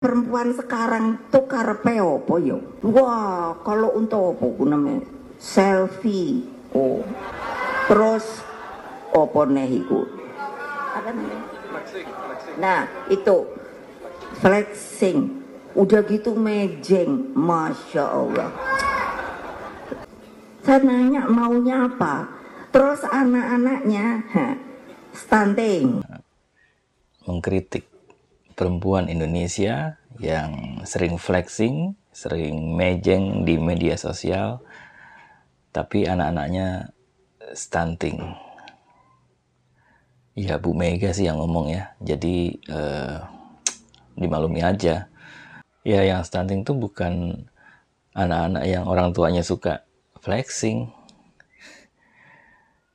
perempuan sekarang tuh karepe opo yo? Wah, kalau untuk apa namanya? Selfie. Oh. Terus opo neh iku? Nah, itu flexing. Udah gitu mejeng, masya Allah. Saya nanya maunya apa? Terus anak-anaknya stunting. mengkritik perempuan Indonesia yang sering flexing, sering mejeng di media sosial, tapi anak-anaknya stunting. Ya Bu Mega sih yang ngomong ya, jadi eh, dimaklumi aja. Ya yang stunting tuh bukan anak-anak yang orang tuanya suka flexing.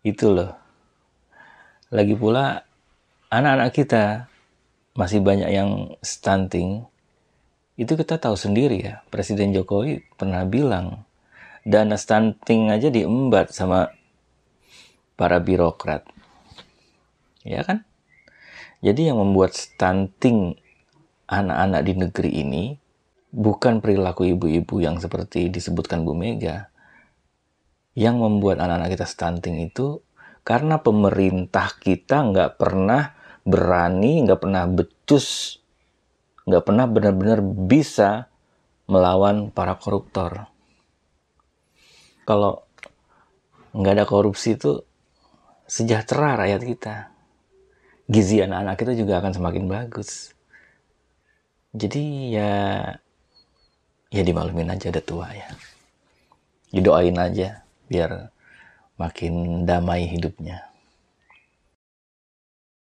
Itu loh. Lagi pula anak-anak kita masih banyak yang stunting. Itu kita tahu sendiri ya. Presiden Jokowi pernah bilang dana stunting aja diembat sama para birokrat. Ya kan? Jadi yang membuat stunting anak-anak di negeri ini bukan perilaku ibu-ibu yang seperti disebutkan Bu Mega. Yang membuat anak-anak kita stunting itu karena pemerintah kita nggak pernah berani, nggak pernah becus, nggak pernah benar-benar bisa melawan para koruptor. Kalau nggak ada korupsi itu sejahtera rakyat kita. Gizi anak-anak kita juga akan semakin bagus. Jadi ya ya dimalumin aja udah tua ya. Didoain aja biar makin damai hidupnya.